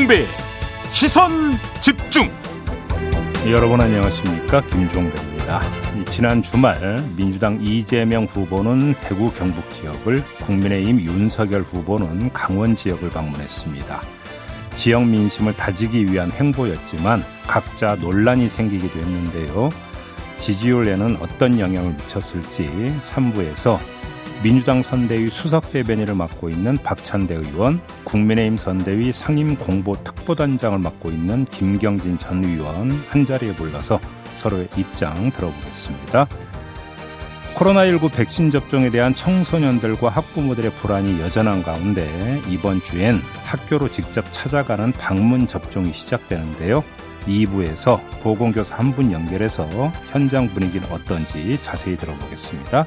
김종배 시선 집중 여러분 안녕하십니까 김종배입니다. 지난 주말 민주당 이재명 후보는 대구 경북 지역을 국민의힘 윤석열 후보는 강원 지역을 방문했습니다. 지역 민심을 다지기 위한 행보였지만 각자 논란이 생기기도 했는데요. 지지율에는 어떤 영향을 미쳤을지 3부에서 민주당 선대위 수석 대변인을 맡고 있는 박찬대 의원, 국민의힘 선대위 상임 공보 특보단장을 맡고 있는 김경진 전 의원 한 자리에 불러서 서로의 입장 들어보겠습니다. 코로나19 백신 접종에 대한 청소년들과 학부모들의 불안이 여전한 가운데 이번 주엔 학교로 직접 찾아가는 방문 접종이 시작되는데요. 2부에서 보건교사 한 분 연결해서 현장 분위기는 어떤지 자세히 들어보겠습니다.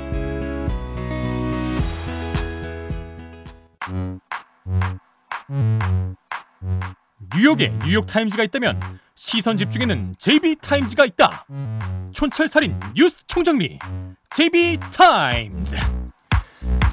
뉴욕에 뉴욕 타임즈가 있다면 시선 집중에는 JB타임즈가 있다 촌철살인 뉴스 총정리 JB타임즈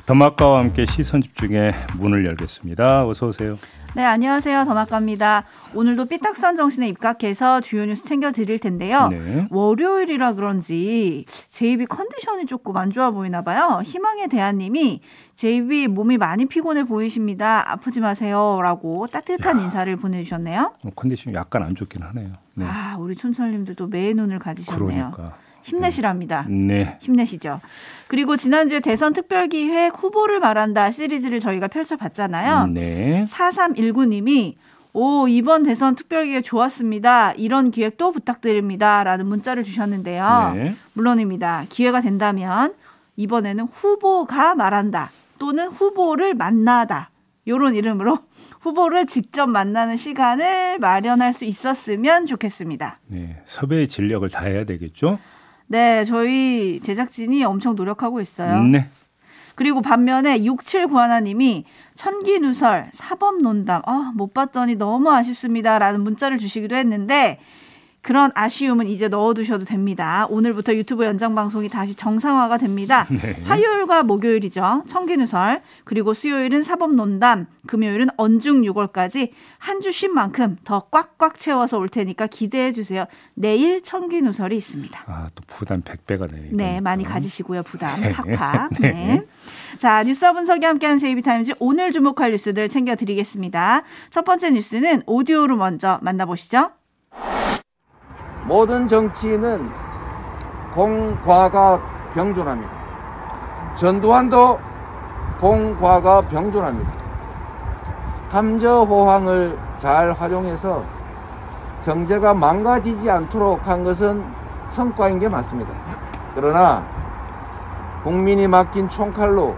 더마카와 함께 시선 집중의 문을 열겠습니다. 어서 오세요. 네, 안녕하세요. 더마카입니다. 오늘도 삐딱선 정신에 입각해서 주요 뉴스 챙겨드릴 텐데요. 네. 월요일이라 그런지 JB 컨디션이 조금 안 좋아 보이나 봐요. 희망의 대한님이 JB 몸이 많이 피곤해 보이십니다. 아프지 마세요 라고 따뜻한 야, 인사를 보내주셨네요. 어, 컨디션이 약간 안 좋긴 하네요. 네. 아, 우리 촌철님들도 매의 눈을 가지셨네요. 그러니까. 힘내시랍니다. 네. 힘내시죠. 그리고 지난주에 대선 특별기획 후보를 말한다 시리즈를 저희가 펼쳐봤잖아요. 네. 4319님이 오, 이번 대선 특별기획 좋았습니다. 이런 기획 또 부탁드립니다. 라는 문자를 주셨는데요. 네. 물론입니다. 기회가 된다면 이번에는 후보가 말한다. 또는 후보를 만나다. 요런 이름으로 후보를 직접 만나는 시간을 마련할 수 있었으면 좋겠습니다. 네. 섭외의 진력을 다해야 되겠죠? 네, 저희 제작진이 엄청 노력하고 있어요. 네. 그리고 반면에 6791님이 천기누설, 사법논담, 아, 못 봤더니 너무 아쉽습니다. 라는 문자를 주시기도 했는데, 그런 아쉬움은 이제 넣어두셔도 됩니다. 오늘부터 유튜브 연장 방송이 다시 정상화가 됩니다. 네. 화요일과 목요일이죠. 청기누설 그리고 수요일은 사법논담 금요일은 언중 6월까지 한주쉰 만큼 더 꽉꽉 채워서 올 테니까 기대해 주세요. 내일 청기누설이 있습니다. 아, 또 부담 100배가 되네요. 네, 많이 가지시고요. 부담 팍팍. 네. 네. 자, 뉴스 분석이 함께하는 세이비타임즈 오늘 주목할 뉴스들 챙겨드리겠습니다. 첫 번째 뉴스는 오디오로 먼저 만나보시죠. 모든 정치인은 공과가 병존합니다. 전두환도 공과가 병존합니다. 함저호황을 잘 활용해서 경제가 망가지지 않도록 한 것은 성과인 게 맞습니다. 그러나 국민이 맡긴 총칼로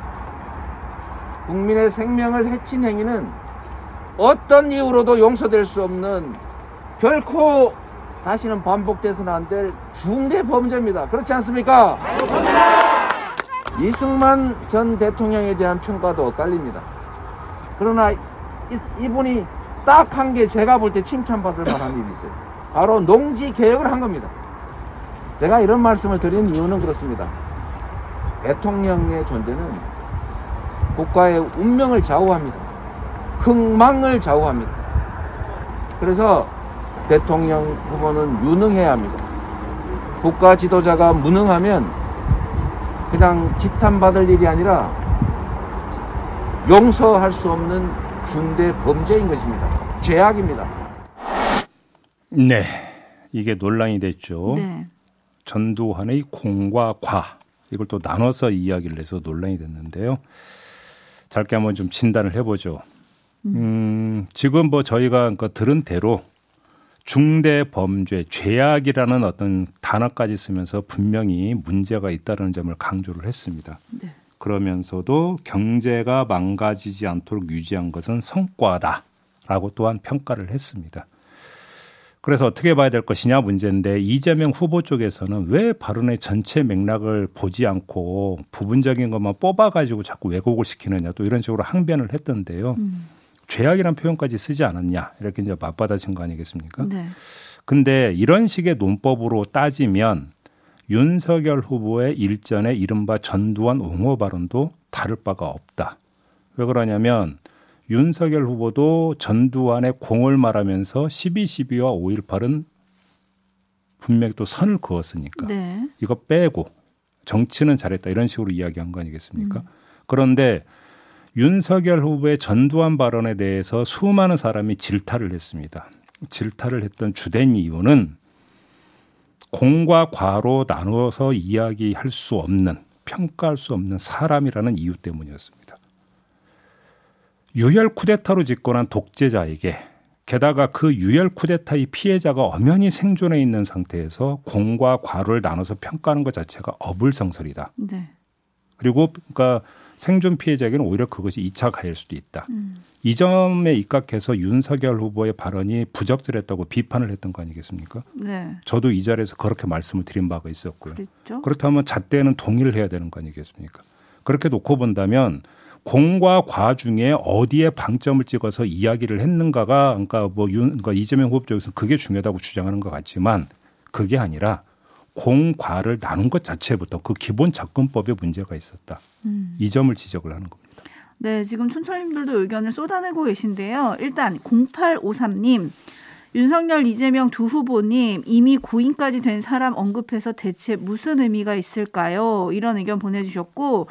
국민의 생명을 해친 행위는 어떤 이유로도 용서될 수 없는 결코 다시는 반복돼서는 안 될 중대 범죄입니다. 그렇지 않습니까? 이승만 전 대통령에 대한 평가도 엇갈립니다. 그러나 이, 이분이 딱 한 게 제가 볼 때 칭찬받을 만한 일이 있어요. 바로 농지 개혁을 한 겁니다. 제가 이런 말씀을 드리는 이유는 그렇습니다. 대통령의 존재는 국가의 운명을 좌우합니다. 흥망을 좌우합니다. 그래서 대통령 후보는 유능해야 합니다. 국가 지도자가 무능하면 그냥 지탄받을 일이 아니라 용서할 수 없는 중대 범죄인 것입니다. 죄악입니다. 네. 이게 논란이 됐죠. 네. 전두환의 공과 과 이걸 또 나눠서 이야기를 해서 논란이 됐는데요. 짧게 한번 좀 진단을 해보죠. 음, 음 지금 뭐 저희가 그 들은 대로 중대 범죄, 죄악이라는 어떤 단어까지 쓰면서 분명히 문제가 있다는 점을 강조를 했습니다. 네. 그러면서도 경제가 망가지지 않도록 유지한 것은 성과다라고 또한 평가를 했습니다. 그래서 어떻게 봐야 될 것이냐 문제인데 이재명 후보 쪽에서는 왜 발언의 전체 맥락을 보지 않고 부분적인 것만 뽑아가지고 자꾸 왜곡을 시키느냐 또 이런 식으로 항변을 했던데요. 음. 죄악이란 표현까지 쓰지 않았냐 이렇게 이제 맞받아친 거 아니겠습니까? 네. 근데 이런 식의 논법으로 따지면 윤석열 후보의 일전에 이른바 전두환 옹호 발언도 다를 바가 없다. 왜 그러냐면 윤석열 후보도 전두환의 공을 말하면서 12, 12와 5.18은 분명히 또 선을 그었으니까 네. 이거 빼고 정치는 잘했다 이런 식으로 이야기한 거 아니겠습니까? 음. 그런데 윤석열 후보의 전두환 발언에 대해서 수많은 사람이 질타를 했습니다. 질타를 했던 주된 이유는 공과 과로 나누어서 이야기할 수 없는 평가할 수 없는 사람이라는 이유 때문이었습니다. 유혈 쿠데타로 집권한 독재자에게 게다가 그 유혈 쿠데타의 피해자가 엄연히 생존해 있는 상태에서 공과 과를 나눠서 평가하는 것 자체가 어불성설이다. 네. 그리고 그러니까 생존 피해자에게는 오히려 그것이 2차 가해일 수도 있다. 음. 이 점에 입각해서 윤석열 후보의 발언이 부적절했다고 비판을 했던 거 아니겠습니까? 네. 저도 이 자리에서 그렇게 말씀을 드린 바가 있었고요. 그랬죠? 그렇다면 잣대는 동의를 해야 되는 거 아니겠습니까? 그렇게 놓고 본다면 공과 과 중에 어디에 방점을 찍어서 이야기를 했는가가 그러니까 뭐 윤, 그러니까 이재명 후보 쪽에서 그게 중요하다고 주장하는 것 같지만 그게 아니라 공과를 나눈 것 자체부터 그 기본 접근법에 문제가 있었다. 음. 이 점을 지적을 하는 겁니다. 네, 지금 춘철님들도 의견을 쏟아내고 계신데요. 일단 0853님. 윤석열, 이재명 두 후보님 이미 고인까지 된 사람 언급해서 대체 무슨 의미가 있을까요? 이런 의견 보내주셨고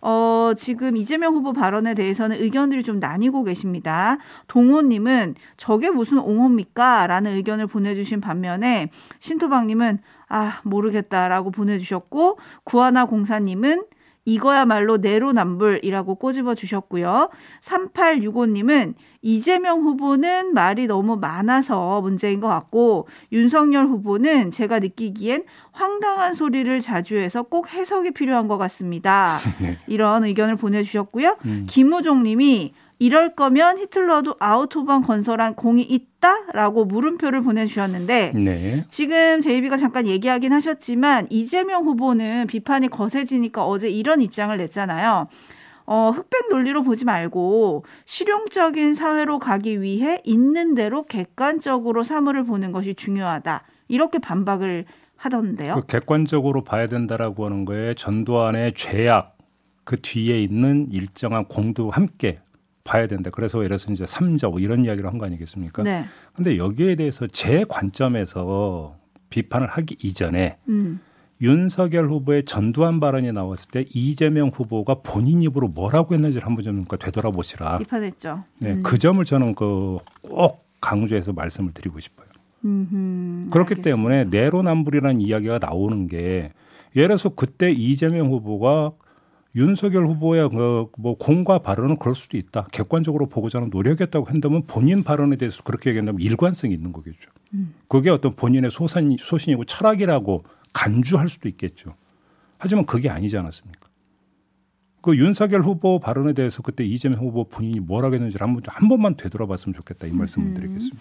어, 지금 이재명 후보 발언에 대해서는 의견들이 좀 나뉘고 계십니다. 동호님은 저게 무슨 옹호입니까? 라는 의견을 보내주신 반면에 신토방님은 아, 모르겠다라고 보내주셨고, 구하나 공사님은 이거야말로 내로남불이라고 꼬집어 주셨고요. 3865님은 이재명 후보는 말이 너무 많아서 문제인 것 같고 윤석열 후보는 제가 느끼기엔 황당한 소리를 자주 해서 꼭 해석이 필요한 것 같습니다. 네. 이런 의견을 보내주셨고요. 음. 김우종 님이 이럴 거면 히틀러도 아우토반 건설한 공이 있다 라고 물음표를 보내주셨는데 네. 지금 제이비가 잠깐 얘기하긴 하셨지만 이재명 후보는 비판이 거세지니까 어제 이런 입장을 냈잖아요. 어, 흑백 논리로 보지 말고 실용적인 사회로 가기 위해 있는 대로 객관적으로 사물을 보는 것이 중요하다. 이렇게 반박을 하던데요. 그 객관적으로 봐야 된다라고 하는 거에 전두환의 죄악 그 뒤에 있는 일정한 공도 함께 봐야 된다. 그래서 예를 들어서 이제 삼자 뭐 이런 이야기를 한 거 아니겠습니까? 네. 근데 여기에 대해서 제 관점에서 비판을 하기 이전에 음. 윤석열 후보의 전두환 발언이 나왔을 때 이재명 후보가 본인 입으로 뭐라고 했는지를 한번 좀 그러니까 되돌아보시라. 비판했죠. 네, 음. 그 점을 저는 그 꼭 강조해서 말씀을 드리고 싶어요. 음흠, 그렇기 알겠습니다. 때문에 내로남불이라는 이야기가 나오는 게 예를 들어서 그때 이재명 후보가 윤석열 후보의 그뭐 공과 발언은 그럴 수도 있다. 객관적으로 보고자 하는 노력했다고 한다면 본인 발언에 대해서 그렇게 얘기한다면 일관성이 있는 거겠죠. 음. 그게 어떤 본인의 소신, 소신이고 철학이라고 간주할 수도 있겠죠. 하지만 그게 아니지 않았습니까? 그 윤석열 후보 발언에 대해서 그때 이재명 후보 본인이 뭘 하겠는지를 한, 번, 한 번만 되돌아봤으면 좋겠다 이 말씀을 음. 드리겠습니다.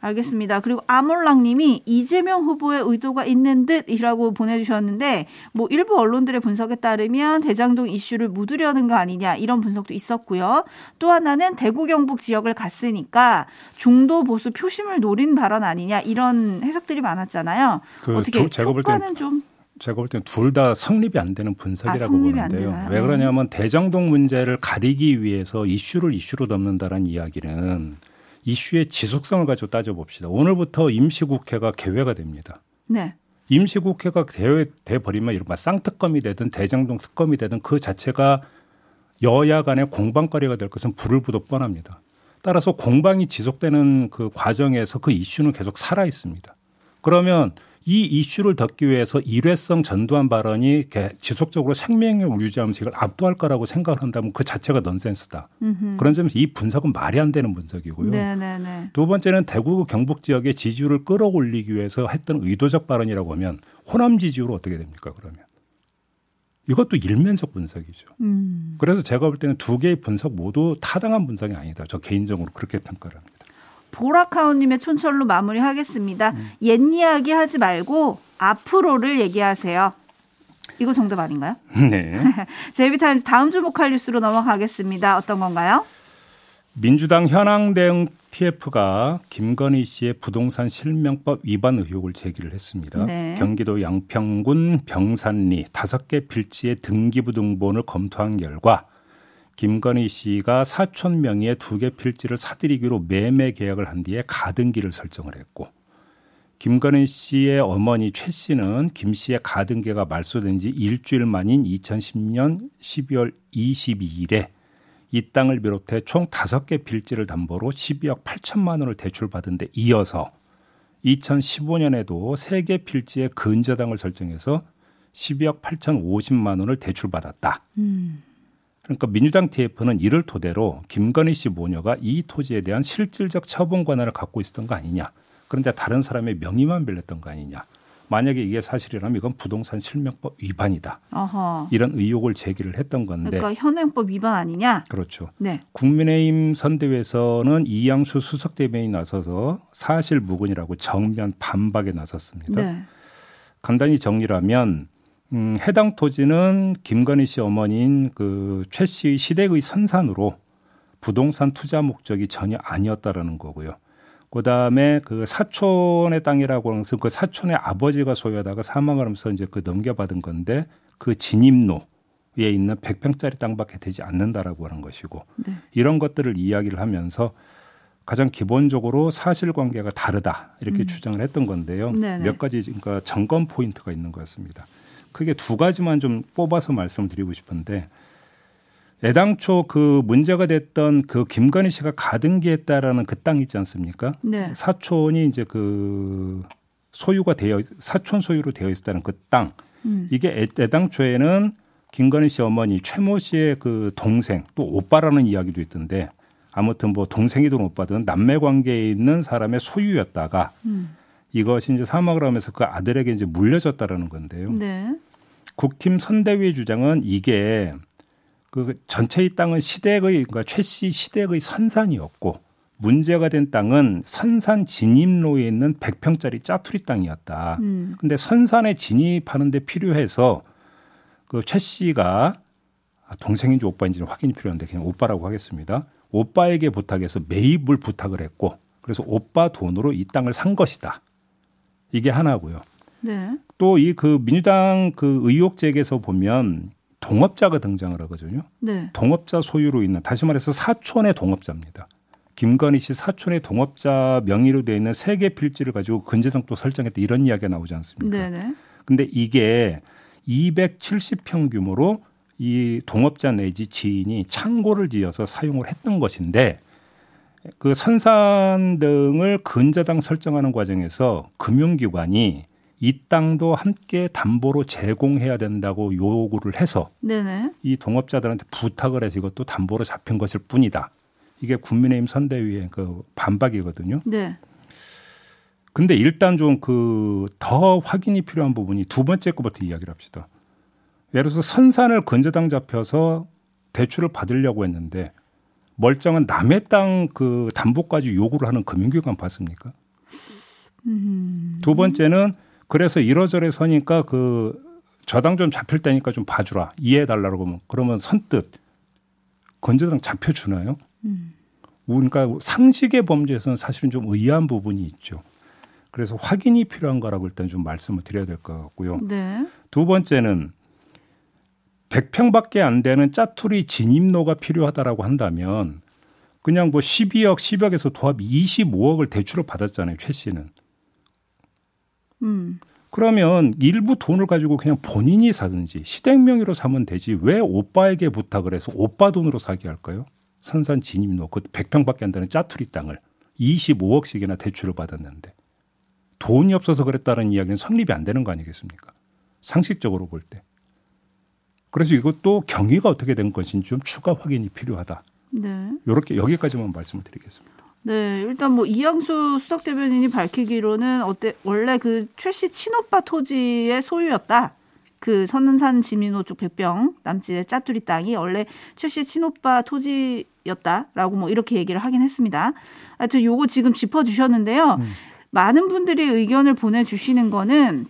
알겠습니다. 그리고 아몰랑님이 이재명 후보의 의도가 있는 듯이라고 보내주셨는데 뭐 일부 언론들의 분석에 따르면 대장동 이슈를 묻으려는 거 아니냐 이런 분석도 있었고요. 또 하나는 대구 경북 지역을 갔으니까 중도 보수 표심을 노린 발언 아니냐 이런 해석들이 많았잖아요. 그 어떻게 두, 효과는 좀 제가 볼 때는 둘 다 성립이 안 되는 분석이라고 아, 보는데요. 왜 그러냐면 대장동 문제를 가리기 위해서 이슈를 이슈로 덮는다는 이야기는 이슈의 지속성을 가지고 따져봅시다. 오늘부터 임시국회가 개회가 됩니다. 네. 임시국회가 돼 버리면 이른바 쌍특검이 되든 대장동 특검이 되든 그 자체가 여야 간의 공방거리가 될 것은 불을 보듯 뻔합니다. 따라서 공방이 지속되는 그 과정에서 그 이슈는 계속 살아 있습니다. 그러면 이 이슈를 덮기 위해서 일회성 전두환 발언이 지속적으로 생명력을 유지하면서 이걸 압도할 거라고 생각을 한다면 그 자체가 넌센스다. 음흠. 그런 점에서 이 분석은 말이 안 되는 분석이고요. 네네네. 네, 네. 두 번째는 대구 경북 지역의 지지율을 끌어올리기 위해서 했던 의도적 발언이라고 하면 호남 지지율은 어떻게 됩니까 그러면? 이것도 일면적 분석이죠. 음. 그래서 제가 볼 때는 두 개의 분석 모두 타당한 분석이 아니다. 저 개인적으로 그렇게 평가를 합니다. 보라카오님의 촌철로 마무리하겠습니다. 음. 옛 이야기 하지 말고 앞으로를 얘기하세요. 이거 정답 아닌가요? 네. 제비타임즈 다음 주목할 뉴스로 넘어가겠습니다. 어떤 건가요? 민주당 현황 대응 TF가 김건희 씨의 부동산 실명법 위반 의혹을 제기를 했습니다. 네. 경기도 양평군 병산리 다섯 개 필지의 등기부 등본을 검토한 결과 김건희 씨가 사촌 명의의 두 개 필지를 사들이기로 매매 계약을 한 뒤에 가등기를 설정을 했고 김건희 씨의 어머니 최 씨는 김 씨의 가등기가 말소된 지 일주일 만인 2010년 12월 22일에 이 땅을 비롯해 총 다섯 개 필지를 담보로 12억 8천만 원을 대출받은 데 이어서 2015년에도 세개 필지의 근저당을 설정해서 12억 8천 50만 원을 대출받았다. 음. 그러니까 민주당 TF는 이를 토대로 김건희 씨 모녀가 이 토지에 대한 실질적 처분 권한을 갖고 있었던 거 아니냐. 그런데 다른 사람의 명의만 빌렸던 거 아니냐. 만약에 이게 사실이라면 이건 부동산 실명법 위반이다. 어허. 이런 의혹을 제기를 했던 건데. 그러니까 현행법 위반 아니냐? 그렇죠. 네. 국민의힘 선대위에서는 이양수 수석 대변인이 나서서 사실 무근이라고 정면 반박에 나섰습니다. 네. 간단히 정리하면 음, 해당 토지는 김건희 씨 어머니인 그 최 씨의 시댁의 선산으로 부동산 투자 목적이 전혀 아니었다라는 거고요. 그 다음에 그 사촌의 땅이라고 하면서 그 사촌의 아버지가 소유하다가 사망을 하면서 이제 그 넘겨받은 건데 그 진입로에 있는 100평짜리 땅밖에 되지 않는다라고 하는 것이고 네. 이런 것들을 이야기를 하면서 가장 기본적으로 사실관계가 다르다 이렇게 음. 주장을 했던 건데요. 네네. 몇 가지 그러니까 점검 포인트가 있는 것 같습니다. 크게 두 가지만 좀 뽑아서 말씀드리고 싶은데 애당초 그 문제가 됐던 그 김건희 씨가 가등기했다라는 그 땅 있지 않습니까? 네. 사촌이 이제 그 소유가 되어 사촌 소유로 되어 있었다는 그 땅. 음. 이게 애 당초에는 김건희 씨 어머니 최모 씨의 그 동생 또 오빠라는 이야기도 있던데 아무튼 뭐 동생이든 오빠든 남매 관계에 있는 사람의 소유였다가 음. 이것이 이제 사망을 하면서 그 아들에게 이제 물려졌다라는 건데요. 네. 국힘 선대위의 주장은 이게 그 전체의 땅은 시댁의 그러니까 최씨 시댁의 선산이었고 문제가 된 땅은 선산 진입로에 있는 100평짜리 짜투리 땅이었다. 음. 근데 선산에 진입하는 데 필요해서 그 최 씨가 아, 동생인지 오빠인지는 확인이 필요한데 그냥 오빠라고 하겠습니다. 오빠에게 부탁해서 매입을 부탁을 했고 그래서 오빠 돈으로 이 땅을 산 것이다. 이게 하나고요. 네. 또이 그 민주당 그 의혹 제기에서 보면 동업자가 등장을 하거든요. 네. 동업자 소유로 있는 다시 말해서 사촌의 동업자입니다. 김건희 씨 사촌의 동업자 명의로 되어 있는 세 개 필지를 가지고 근저당도 설정했다 이런 이야기가 나오지 않습니까? 네네. 근데 이게 270평 규모로 이 동업자 내지 지인이 창고를 지어서 사용을 했던 것인데 그 선산 등을 근저당 설정하는 과정에서 금융기관이 이 땅도 함께 담보로 제공해야 된다고 요구를 해서 네네. 이 동업자들한테 부탁을 해서 이것도 담보로 잡힌 것일 뿐이다. 이게 국민의힘 선대위의 그 반박이거든요. 네. 근데 일단 좀 그 더 확인이 필요한 부분이 두 번째 것부터 이야기를 합시다. 예를 들어서 선산을 근저당 잡혀서 대출을 받으려고 했는데 멀쩡한 남의 땅 그 담보까지 요구를 하는 금융기관 봤습니까? 음. 두 번째는 그래서 이러저러 서니까 그 저당 좀 잡힐 때니까 좀 봐주라 이해해 달라고 하면 그러면 선뜻 건저당 잡혀 주나요? 음. 그러니까 상식의 범죄에서는 사실은 좀 의아한 부분이 있죠. 그래서 확인이 필요한 거라고 일단 좀 말씀을 드려야 될 것 같고요. 네. 두 번째는 100평밖에 안 되는 짜투리 진입로가 필요하다라고 한다면 그냥 뭐 12억, 10억에서 도합 25억을 대출을 받았잖아요. 최 씨는. 음. 그러면 일부 돈을 가지고 그냥 본인이 사든지 시댁 명의로 사면 되지 왜 오빠에게 부탁을 해서 오빠 돈으로 사게 할까요? 선산 진입로 그 100평밖에 안 되는 짜투리 땅을 25억씩이나 대출을 받았는데 돈이 없어서 그랬다는 이야기는 성립이 안 되는 거 아니겠습니까? 상식적으로 볼 때. 그래서 이것도 경위가 어떻게 된 것인지 좀 추가 확인이 필요하다. 네. 이렇게 여기까지만 말씀을 드리겠습니다. 네, 일단 뭐 이양수 수석 대변인이 밝히기로는 어때 원래 그 최 씨 친오빠 토지의 소유였다. 그 선은산 지민호 쪽 백병 남짓의 짜투리 땅이 원래 최 씨 친오빠 토지였다라고 뭐 이렇게 얘기를 하긴 했습니다. 하여튼 요거 지금 짚어주셨는데요. 음. 많은 분들이 의견을 보내주시는 거는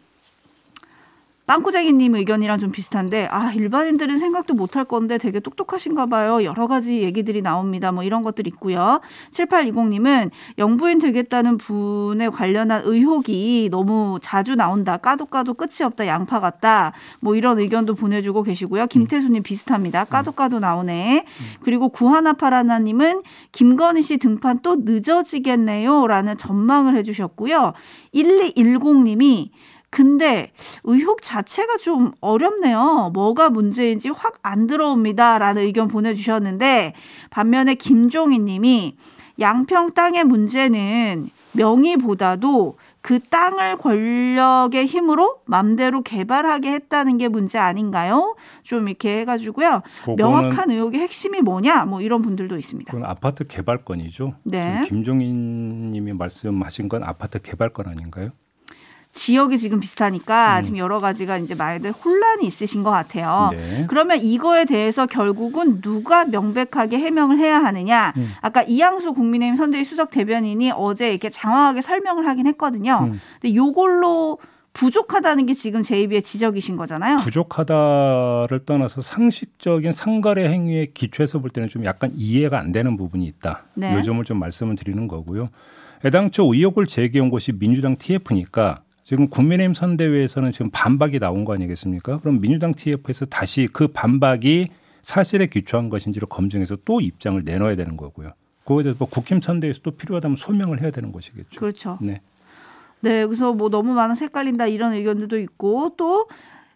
빵꾸자기님 의견이랑 좀 비슷한데 아 일반인들은 생각도 못할 건데 되게 똑똑하신가 봐요. 여러 가지 얘기들이 나옵니다. 뭐 이런 것들 있고요. 7820님은 영부인 되겠다는 분에 관련한 의혹이 너무 자주 나온다. 까도 까도 끝이 없다. 양파 같다. 뭐 이런 의견도 보내주고 계시고요. 김태수님 비슷합니다. 까도 까도 나오네. 그리고 구하나파라나님은 김건희 씨 등판 또 늦어지겠네요. 라는 전망을 해주셨고요. 1210님이 근데 의혹 자체가 좀 어렵네요. 뭐가 문제인지 확 안 들어옵니다. 라는 의견 보내주셨는데, 반면에 김종희 님이 양평 땅의 문제는 명의보다도 그 땅을 권력의 힘으로 맘대로 개발하게 했다는 게 문제 아닌가요? 좀 이렇게 해가지고요. 명확한 의혹의 핵심이 뭐냐? 뭐 이런 분들도 있습니다. 그건 아파트 개발건이죠. 네. 김종인 님이 말씀하신 건 아파트 개발건 아닌가요? 지역이 지금 비슷하니까 음. 지금 여러 가지가 이제 말들 혼란이 있으신 것 같아요. 네. 그러면 이거에 대해서 결국은 누가 명백하게 해명을 해야 하느냐? 음. 아까 이양수 국민의힘 선대위 수석 대변인이 어제 이렇게 장황하게 설명을 하긴 했거든요. 음. 근데 요걸로 부족하다는 게 지금 제이비의 지적이신 거잖아요. 부족하다를 떠나서 상식적인 상거래 행위에 기초해서 볼 때는 좀 약간 이해가 안 되는 부분이 있다. 네. 요 점을 좀 말씀을 드리는 거고요. 애당초 의혹을 제기한 곳이 민주당 TF니까 지금 국민의힘 선대위에서는 지금 반박이 나온 거 아니겠습니까? 그럼 민주당 TF에서 다시 그 반박이 사실에 기초한 것인지를 검증해서 또 입장을 내놔야 되는 거고요. 그거에 대해서 뭐 국힘 선대위에서 또 필요하다면 소명을 해야 되는 것이겠죠. 그렇죠. 네. 네, 그래서 뭐 너무 많은 헷갈린다 이런 의견들도 있고 또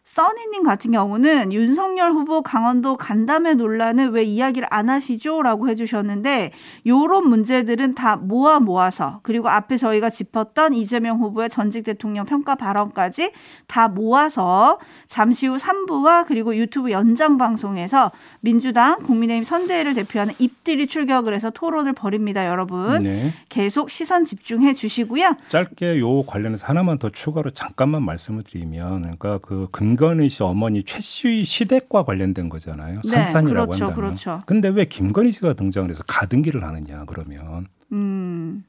써니님 같은 경우는 윤석열 후보 강원도 간담회 논란을 왜 이야기를 안 하시죠? 라고 해주셨는데 요런 문제들은 다 모아 모아서 그리고 앞에 저희가 짚었던 이재명 후보의 전직 대통령 평가 발언까지 다 모아서 잠시 후 3부와 그리고 유튜브 연장 방송에서 민주당 국민의힘 선대위를 대표하는 입들이 출격을 해서 토론을 벌입니다. 여러분 네. 계속 시선 집중해 주시고요. 짧게 요 관련해서 하나만 더 추가로 잠깐만 말씀을 드리면 그러니까 그 근. 김건희 씨 어머니 최씨 시댁과 관련된 거잖아요. 네, 산산이라고 그렇죠, 한다면. 그렇죠. 근데 왜 김건희 씨가 등장을 해서 가등기를 하느냐 그러면. 음.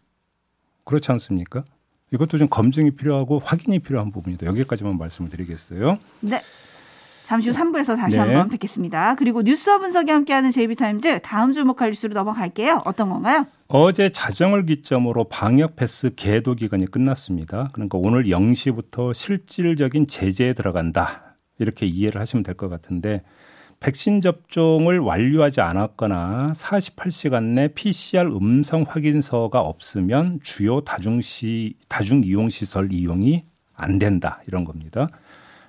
그렇지 않습니까? 이것도 좀 검증이 필요하고 확인이 필요한 부분이다. 여기까지만 말씀을 드리겠어요. 네. 잠시 후 3부에서 다시 네. 한번 뵙겠습니다. 그리고 뉴스와 분석이 함께하는 제이비타임즈 다음 주목할 뉴스로 넘어갈게요. 어떤 건가요? 어제 자정을 기점으로 방역 패스 계도 기간이 끝났습니다. 그러니까 오늘 0시부터 실질적인 제재에 들어간다. 이렇게 이해를 하시면 될 것 같은데 백신 접종을 완료하지 않았거나 48시간 내 PCR 음성 확인서가 없으면 주요 다중시 다중 이용 시설 이용이 안 된다 이런 겁니다.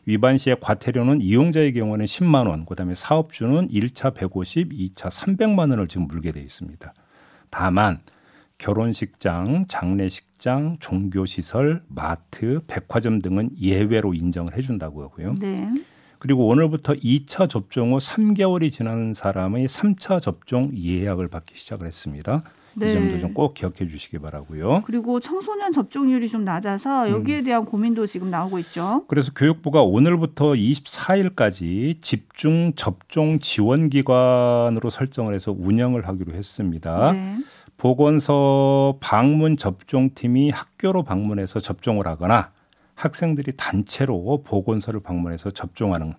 위반 시의 과태료는 이용자의 경우는 10만 원, 그다음에 사업주는 1차 150, 2차 300만 원을 지금 물게 돼 있습니다. 다만 결혼식장, 장례식장, 종교시설, 마트, 백화점 등은 예외로 인정을 해준다고 하고요. 네. 그리고 오늘부터 2차 접종 후 3개월이 지난 사람의 3차 접종 예약을 받기 시작을 했습니다. 네. 이 점도 좀 꼭 기억해 주시기 바라고요. 그리고 청소년 접종률이 좀 낮아서 여기에 음. 대한 고민도 지금 나오고 있죠. 그래서 교육부가 오늘부터 24일까지 집중 접종 지원 기관으로 설정을 해서 운영을 하기로 했습니다. 네. 보건소 방문 접종팀이 학교로 방문해서 접종을 하거나 학생들이 단체로 보건소를 방문해서 접종하는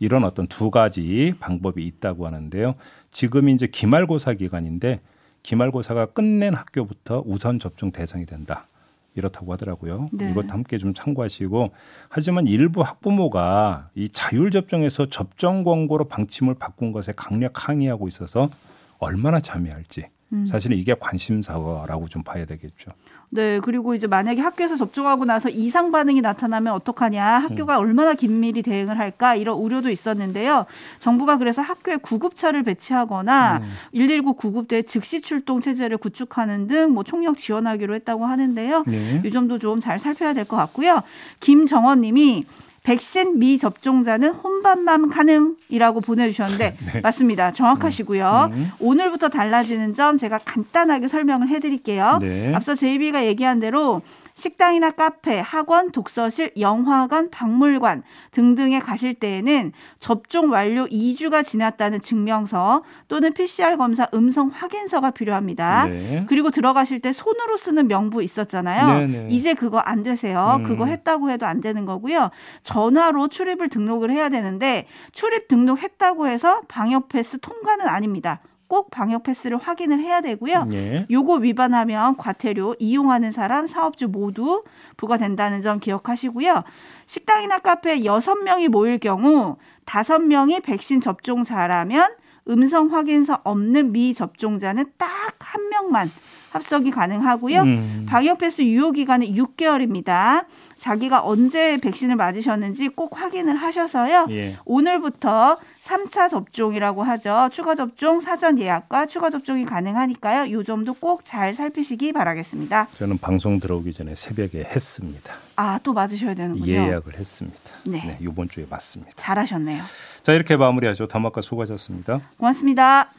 이런 어떤 두 가지 방법이 있다고 하는데요. 지금 이제 기말고사 기간인데 기말고사가 끝낸 학교부터 우선 접종 대상이 된다. 이렇다고 하더라고요. 네. 이것 함께 좀 참고하시고 하지만 일부 학부모가 이 자율 접종에서 접종 권고로 방침을 바꾼 것에 강력 항의하고 있어서 얼마나 참여할지 음. 사실은 이게 관심사라고 좀 봐야 되겠죠. 네, 그리고 이제 만약에 학교에서 접종하고 나서 이상 반응이 나타나면 어떡하냐, 학교가 음. 얼마나 긴밀히 대응을 할까 이런 우려도 있었는데요. 정부가 그래서 학교에 구급차를 배치하거나 음. 119 구급대 즉시 출동 체제를 구축하는 등 뭐 총력 지원하기로 했다고 하는데요. 네. 이 점도 좀 잘 살펴야 될 것 같고요. 김정원님이 백신 미접종자는 혼밥만 가능이라고 보내주셨는데 네. 맞습니다. 정확하시고요. 음. 음. 오늘부터 달라지는 점 제가 간단하게 설명을 해드릴게요. 네. 앞서 제이비가 얘기한 대로 식당이나 카페, 학원, 독서실, 영화관, 박물관 등등에 가실 때에는 접종 완료 2주가 지났다는 증명서 또는 PCR 검사 음성 확인서가 필요합니다. 네. 그리고 들어가실 때 손으로 쓰는 명부 있었잖아요. 네네. 네. 이제 그거 안 되세요. 음. 그거 했다고 해도 안 되는 거고요. 전화로 출입을 등록을 해야 되는데 출입 등록했다고 해서 방역 패스 통과는 아닙니다. 꼭 방역 패스를 확인을 해야 되고요. 예. 요거 위반하면 과태료 이용하는 사람 사업주 모두 부과된다는 점 기억하시고요. 식당이나 카페 6명이 모일 경우 5명이 백신 접종자라면 음성 확인서 없는 미접종자는 딱 한 명만 합석이 가능하고요. 음. 방역 패스 유효 기간은 6개월입니다. 자기가 언제 백신을 맞으셨는지 꼭 확인을 하셔서요. 예. 오늘부터 3차 접종이라고 하죠. 추가 접종 사전 예약과 추가 접종이 가능하니까요. 요 점도 꼭 잘 살피시기 바라겠습니다. 저는 방송 들어오기 전에 새벽에 했습니다. 아, 또 맞으셔야 되는군요. 예약을 했습니다. 네. 네 이번 주에 맞습니다. 잘하셨네요. 자, 이렇게 마무리하죠. 담화가 수고하셨습니다. 고맙습니다.